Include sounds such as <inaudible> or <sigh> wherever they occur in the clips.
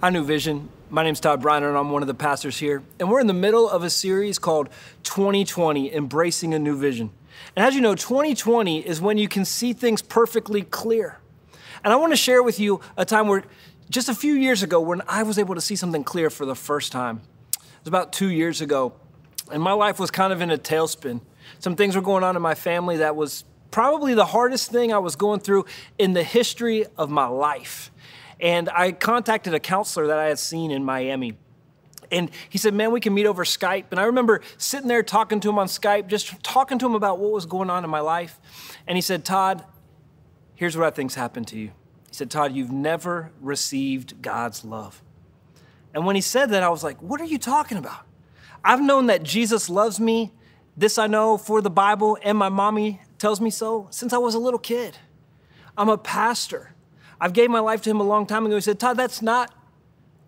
Hi, New Vision. My name's Todd Briner, and I'm one of the pastors here. And we're in the middle of a series called 2020 Embracing a New Vision. And as you know, 2020 is when you can see things perfectly clear. And I want to share with you a time where just a few years ago when I was able to see something clear for the first time. It was about two years ago, and my life was kind of in a tailspin. Some things were going on in my family that was probably the hardest thing I was going through in the history of my life. And I contacted a counselor that I had seen in Miami. And he said, Man, we can meet over Skype. And I remember sitting there talking to him on Skype, just talking to him about what was going on in my life. And he said, Todd, here's what I think's happened to you. He said, Todd, you've never received God's love. And when he said that, I was like, What are you talking about? I've known that Jesus loves me. This I know for the Bible, and my mommy tells me so since I was a little kid. I'm a pastor. I've gave my life to him a long time ago. He said, Todd, that's not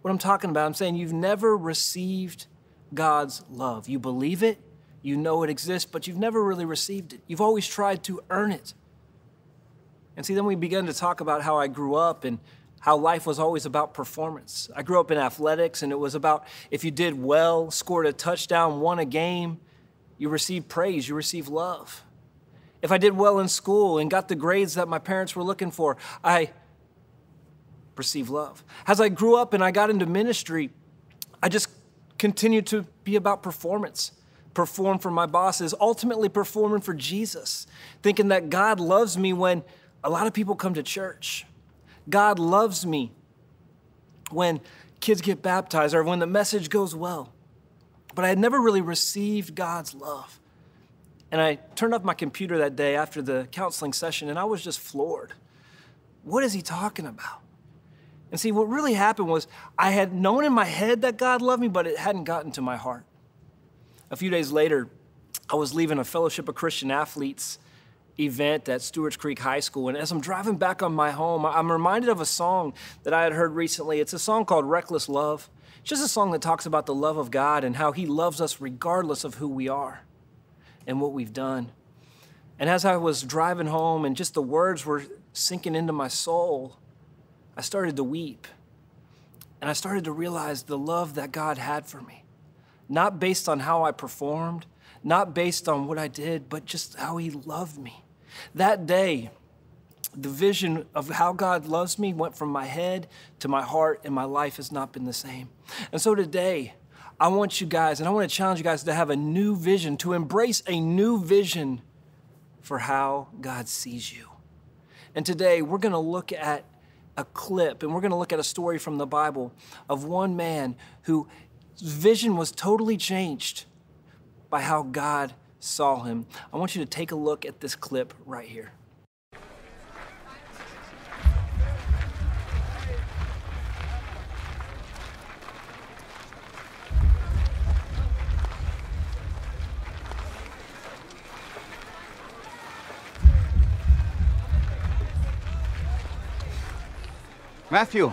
what I'm talking about. I'm saying you've never received God's love. You believe it, you know it exists, but you've never really received it. You've always tried to earn it. And see, then we began to talk about how I grew up and how life was always about performance. I grew up in athletics, and it was about if you did well, scored a touchdown, won a game, you received praise, you received love. If I did well in school and got the grades that my parents were looking for, I receive love. As I grew up and I got into ministry, I just continued to be about performance. Perform for my bosses, ultimately performing for Jesus, thinking that God loves me when a lot of people come to church. God loves me when kids get baptized or when the message goes well. But I had never really received God's love. And I turned off my computer that day after the counseling session and I was just floored. What is he talking about? And see, what really happened was I had known in my head that God loved me, but it hadn't gotten to my heart. A few days later, I was leaving a Fellowship of Christian Athletes event at Stewart's Creek High School. And as I'm driving back on my home, I'm reminded of a song that I had heard recently. It's a song called Reckless Love. It's just a song that talks about the love of God and how He loves us regardless of who we are and what we've done. And as I was driving home and just the words were sinking into my soul, I started to weep. And I started to realize the love that God had for me, not based on how I performed, not based on what I did, but just how He loved me. That day, the vision of how God loves me went from my head to my heart, and my life has not been the same. And so today, I want you guys, and I want to challenge you guys to have a new vision, to embrace a new vision for how God sees you. And today, we're going to look at a clip, and we're going to look at a story from the Bible of one man whose vision was totally changed by how God saw him. I want you to take a look at this clip right here. Matthew.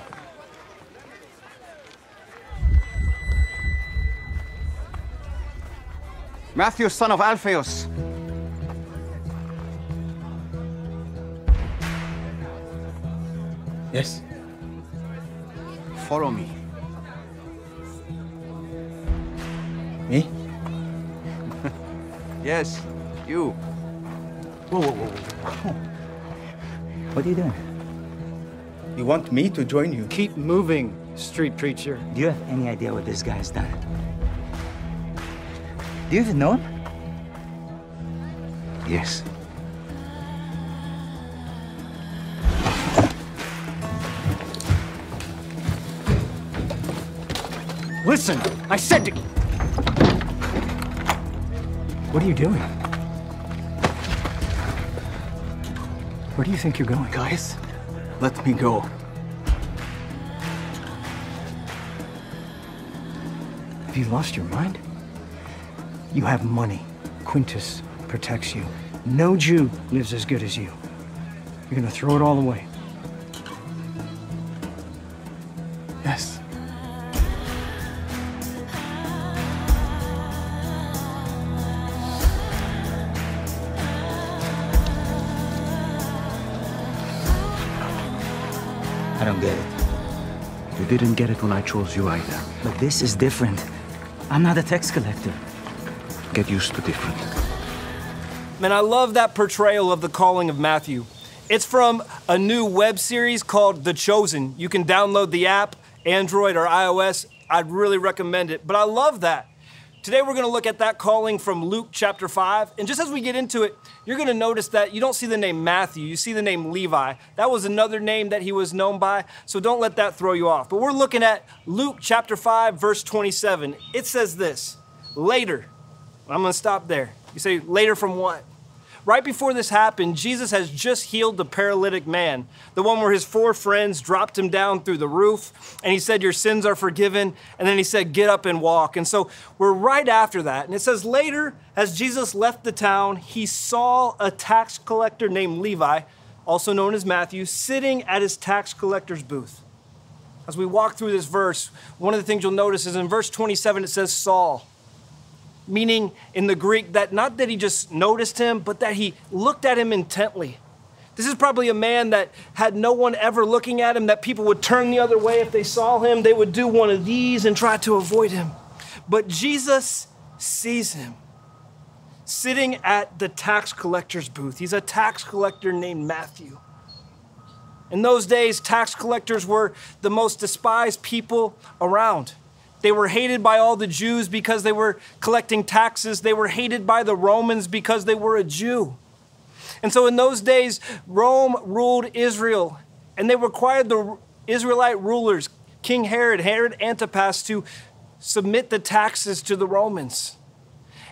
Matthew, son of Alphaeus. Yes. Follow me. Me? <laughs> Yes, you. Whoa, whoa, whoa. What are you doing? You want me to join you? Keep moving, street preacher. Do you have any idea what this guy's done? Do you even know him? Yes. Listen, I said to. What are you doing? Where do you think you're going? Guys, let me go. Have you lost your mind? You have money. Quintus protects you. No Jew lives as good as you. You're gonna throw it all away. Yes. I don't get it. You didn't get it when I chose you either. But this is different. I'm not a tax collector. Get used to different. Man, I love that portrayal of the calling of Matthew. It's from a new web series called The Chosen. You can download the app, Android or iOS. I'd really recommend it. But I love that. Today we're going to look at that calling from Luke chapter 5. And just as we get into it, you're going to notice that you don't see the name Matthew, you see the name Levi. That was another name that he was known by, so don't let that throw you off. But we're looking at Luke chapter 5, verse 27. It says this Later, I'm going to stop there. You say, later from what? Right before this happened, Jesus has just healed the paralytic man, the one where his four friends dropped him down through the roof, and he said, Your sins are forgiven. And then he said, Get up and walk. And so we're right after that. And it says, Later, as Jesus left the town, he saw a tax collector named Levi, also known as Matthew, sitting at his tax collector's booth. As we walk through this verse, one of the things you'll notice is in verse 27, it says Saul meaning in the Greek that not that he just noticed him, but that he looked at him intently. This is probably a man that had no one ever looking at him, that people would turn the other way if they saw him. They would do one of these and try to avoid him. But Jesus sees him sitting at the tax collector's booth. He's a tax collector named Matthew. In those days, tax collectors were the most despised people around. They were hated by all the Jews because they were collecting taxes. They were hated by the Romans because they were a Jew. And so in those days, Rome ruled Israel, and they required the Israelite rulers, King Herod, Herod Antipas, to submit the taxes to the Romans.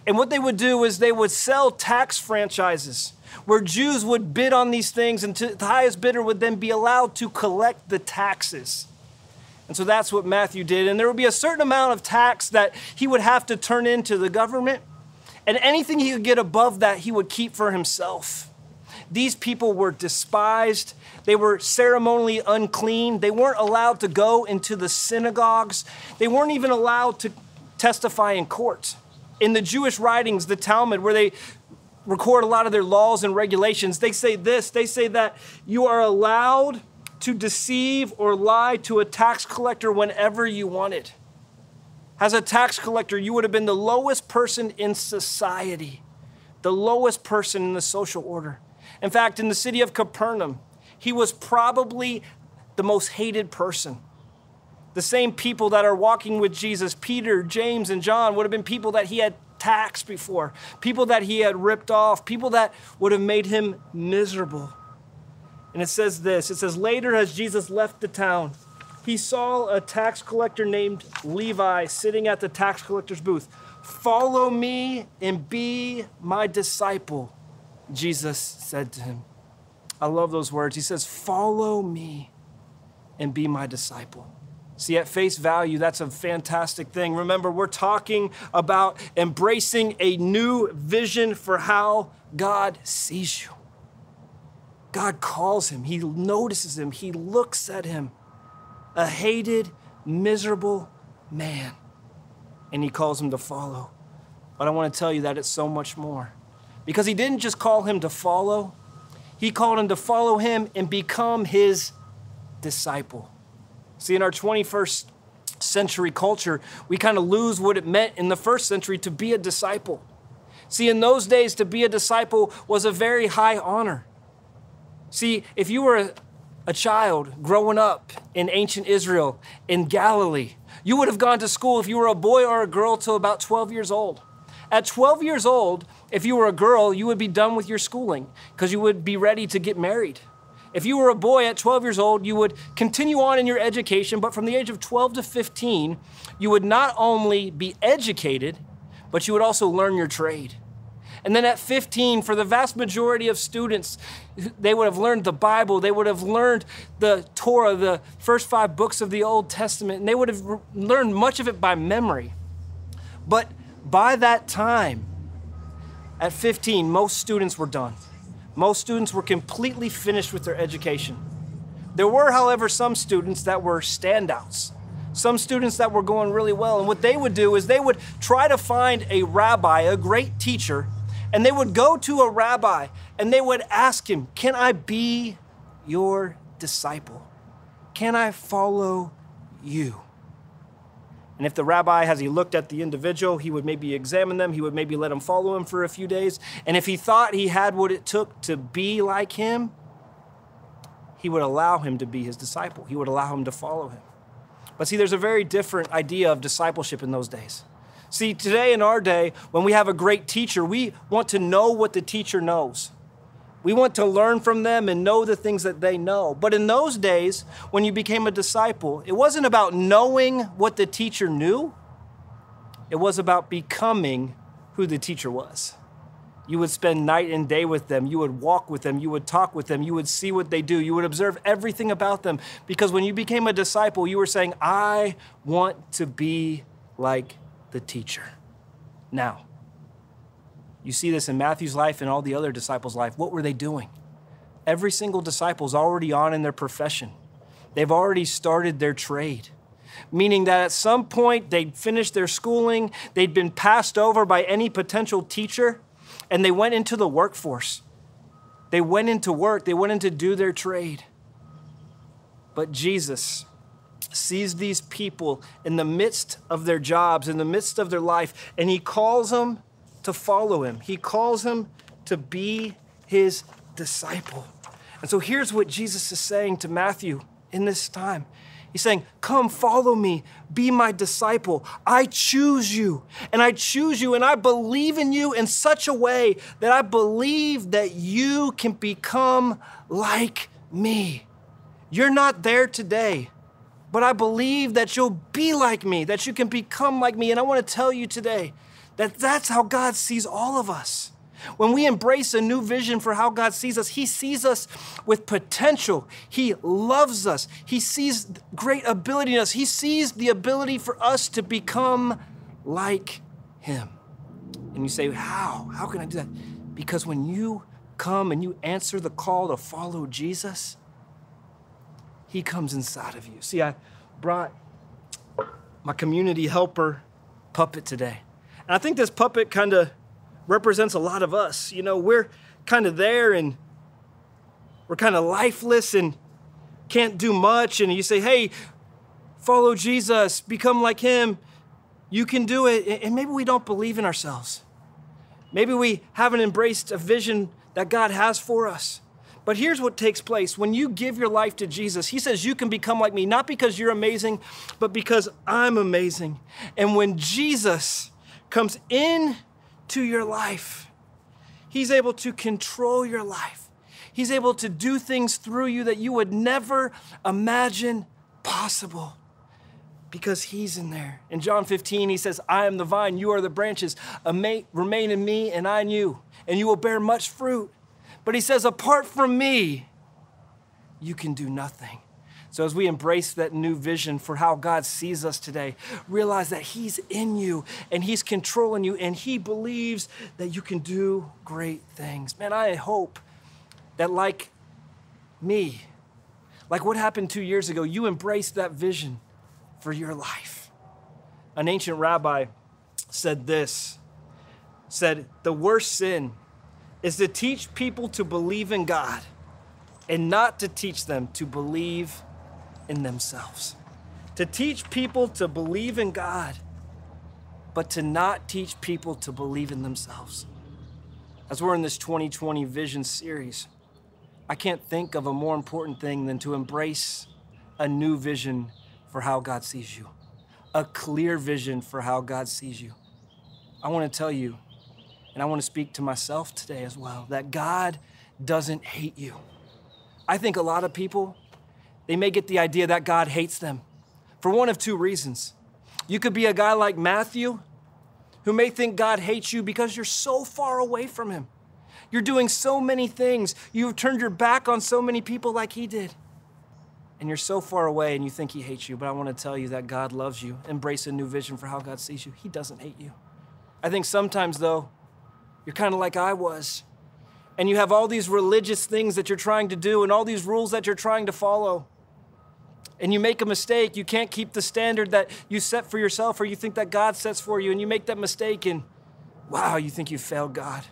And what they would do is they would sell tax franchises where Jews would bid on these things, and the highest bidder would then be allowed to collect the taxes. And so that's what Matthew did. And there would be a certain amount of tax that he would have to turn into the government. And anything he could get above that, he would keep for himself. These people were despised. They were ceremonially unclean. They weren't allowed to go into the synagogues. They weren't even allowed to testify in court. In the Jewish writings, the Talmud, where they record a lot of their laws and regulations, they say this they say that you are allowed to deceive or lie to a tax collector whenever you wanted. As a tax collector, you would have been the lowest person in society, the lowest person in the social order. In fact, in the city of Capernaum, he was probably the most hated person. The same people that are walking with Jesus, Peter, James, and John, would have been people that he had taxed before, people that he had ripped off, people that would have made him miserable. And it says this it says, Later, as Jesus left the town, he saw a tax collector named Levi sitting at the tax collector's booth. Follow me and be my disciple, Jesus said to him. I love those words. He says, Follow me and be my disciple. See, at face value, that's a fantastic thing. Remember, we're talking about embracing a new vision for how God sees you. God calls him, he notices him, he looks at him, a hated, miserable man, and he calls him to follow. But I want to tell you that it's so much more. Because he didn't just call him to follow, he called him to follow him and become his disciple. See, in our 21st century culture, we kind of lose what it meant in the first century to be a disciple. See, in those days, to be a disciple was a very high honor. See, if you were a, a child growing up in ancient Israel, in Galilee, you would have gone to school if you were a boy or a girl till about 12 years old. At 12 years old, if you were a girl, you would be done with your schooling because you would be ready to get married. If you were a boy at 12 years old, you would continue on in your education, but from the age of 12 to 15, you would not only be educated, but you would also learn your trade. And then at 15, for the vast majority of students, they would have learned the Bible, they would have learned the Torah, the first five books of the Old Testament, and they would have learned much of it by memory. But by that time, at 15, most students were done. Most students were completely finished with their education. There were, however, some students that were standouts some students that were going really well. And what they would do is they would try to find a rabbi, a great teacher, and they would go to a rabbi and they would ask him, Can I be your disciple? Can I follow you. And if the rabbi, as he looked at the individual, he would maybe examine them, he would maybe let him follow him for a few days. And if he thought he had what it took to be like him, he would allow him to be his disciple. He would allow him to follow him. But see, there's a very different idea of discipleship in those days. See, today in our day, when we have a great teacher, we want to know what the teacher knows. We want to learn from them and know the things that they know. But in those days, when you became a disciple, it wasn't about knowing what the teacher knew, it was about becoming who the teacher was. You would spend night and day with them. You would walk with them. You would talk with them. You would see what they do. You would observe everything about them. Because when you became a disciple, you were saying, I want to be like the teacher. Now, you see this in Matthew's life and all the other disciples' life. What were they doing? Every single disciple's already on in their profession. They've already started their trade, meaning that at some point they'd finished their schooling, they'd been passed over by any potential teacher, and they went into the workforce. They went into work, they went in to do their trade. But Jesus sees these people in the midst of their jobs, in the midst of their life, and he calls them to follow him. He calls them to be his disciple. And so here's what Jesus is saying to Matthew in this time. He's saying, Come, follow me, be my disciple. I choose you, and I choose you, and I believe in you in such a way that I believe that you can become like me. You're not there today, but I believe that you'll be like me, that you can become like me. And I want to tell you today that that's how God sees all of us. When we embrace a new vision for how God sees us, He sees us with potential. He loves us. He sees great ability in us. He sees the ability for us to become like Him. And you say, How? How can I do that? Because when you come and you answer the call to follow Jesus, He comes inside of you. See, I brought my community helper puppet today. And I think this puppet kind of represents a lot of us. You know, we're kind of there and we're kind of lifeless and can't do much. And you say, hey, follow Jesus, become like him. You can do it. And maybe we don't believe in ourselves. Maybe we haven't embraced a vision that God has for us. But here's what takes place when you give your life to Jesus. He says, You can become like me, not because you're amazing, but because I'm amazing. And when Jesus comes in to your life. He's able to control your life. He's able to do things through you that you would never imagine possible because he's in there. In John 15, he says, I am the vine, you are the branches. Remain in me, and I in you, and you will bear much fruit. But he says, apart from me, you can do nothing. So, as we embrace that new vision for how God sees us today, realize that He's in you and He's controlling you and He believes that you can do great things. Man, I hope that, like me, like what happened two years ago, you embraced that vision for your life. An ancient rabbi said this said, The worst sin is to teach people to believe in God and not to teach them to believe in themselves. To teach people to believe in God, but to not teach people to believe in themselves. As we're in this 2020 Vision series, I can't think of a more important thing than to embrace a new vision for how God sees you, a clear vision for how God sees you. I want to tell you, and I want to speak to myself today as well, that God doesn't hate you. I think a lot of people they may get the idea that God hates them for one of two reasons. You could be a guy like Matthew who may think God hates you because you're so far away from him. You're doing so many things. You've turned your back on so many people like he did. And you're so far away and you think he hates you. But I want to tell you that God loves you. Embrace a new vision for how God sees you. He doesn't hate you. I think sometimes, though, you're kind of like I was. And you have all these religious things that you're trying to do and all these rules that you're trying to follow and you make a mistake, you can't keep the standard that you set for yourself or you think that God sets for you, and you make that mistake, and wow, you think you failed God.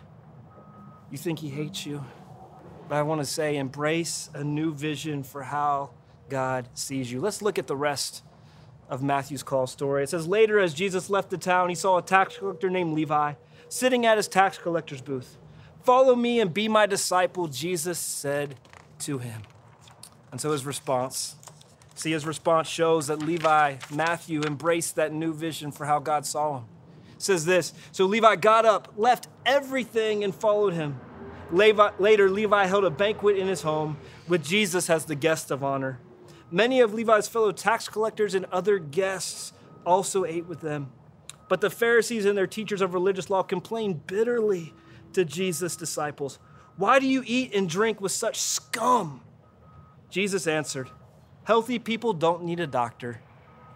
You think He hates you. But I want to say, embrace a new vision for how God sees you. Let's look at the rest of Matthew's call story. It says, Later, as Jesus left the town, he saw a tax collector named Levi sitting at his tax collector's booth. Follow me and be my disciple, Jesus said to him. And so his response, see, his response shows that Levi, Matthew, embraced that new vision for how God saw him. It says this So Levi got up, left everything, and followed him. Levi, later, Levi held a banquet in his home with Jesus as the guest of honor. Many of Levi's fellow tax collectors and other guests also ate with them. But the Pharisees and their teachers of religious law complained bitterly to Jesus' disciples Why do you eat and drink with such scum? Jesus answered, Healthy people don't need a doctor,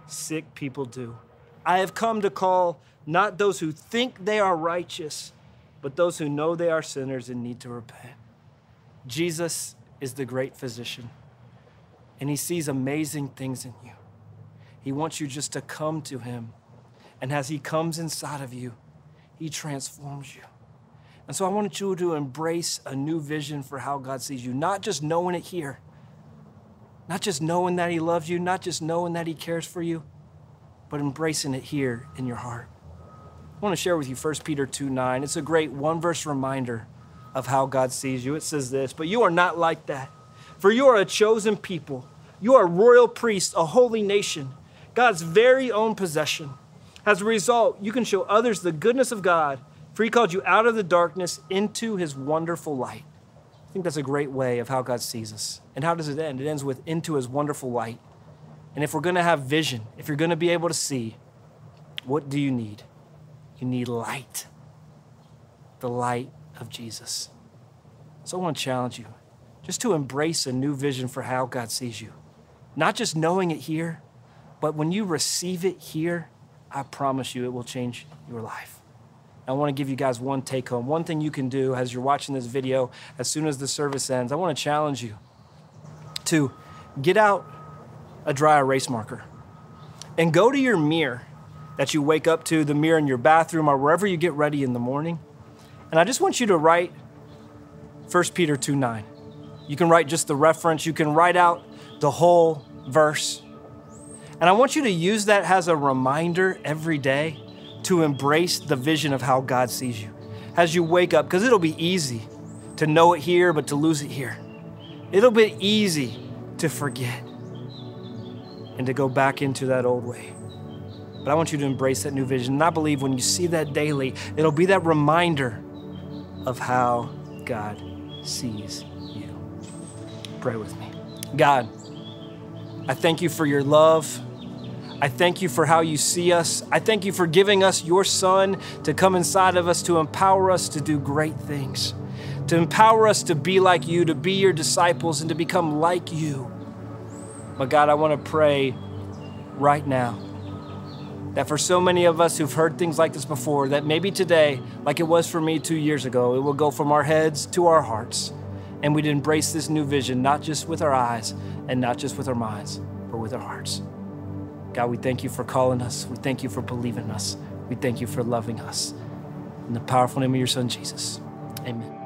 sick people do. I have come to call not those who think they are righteous, but those who know they are sinners and need to repent. Jesus is the great physician, and he sees amazing things in you. He wants you just to come to him, and as he comes inside of you, he transforms you. And so I want you to embrace a new vision for how God sees you, not just knowing it here, not just knowing that he loves you, not just knowing that he cares for you, but embracing it here in your heart. I want to share with you 1 Peter 2 9. It's a great one verse reminder of how God sees you. It says this, but you are not like that. For you are a chosen people. You are royal priests, a holy nation, God's very own possession. As a result, you can show others the goodness of God, for he called you out of the darkness into his wonderful light. I think that's a great way of how God sees us. And how does it end? It ends with into his wonderful light. And if we're going to have vision, if you're going to be able to see, what do you need? You need light, the light of Jesus. So I want to challenge you just to embrace a new vision for how God sees you. Not just knowing it here, but when you receive it here, I promise you it will change your life. I want to give you guys one take home. One thing you can do as you're watching this video, as soon as the service ends, I want to challenge you to get out a dry erase marker and go to your mirror that you wake up to, the mirror in your bathroom or wherever you get ready in the morning. And I just want you to write 1 Peter 2 9. You can write just the reference, you can write out the whole verse. And I want you to use that as a reminder every day to embrace the vision of how God sees you as you wake up, because it'll be easy to know it here, but to lose it here. It'll be easy to forget and to go back into that old way. But I want you to embrace that new vision. And I believe when you see that daily, it'll be that reminder of how God sees you. Pray with me. God, I thank you for your love. I thank you for how you see us. I thank you for giving us your Son to come inside of us to empower us to do great things, to empower us to be like you, to be your disciples, and to become like you. But God, I want to pray right now that for so many of us who've heard things like this before, that maybe today, like it was for me two years ago, it will go from our heads to our hearts. And we'd embrace this new vision, not just with our eyes and not just with our minds, but with our hearts. God, we thank you for calling us. We thank you for believing us. We thank you for loving us. In the powerful name of your Son, Jesus. Amen.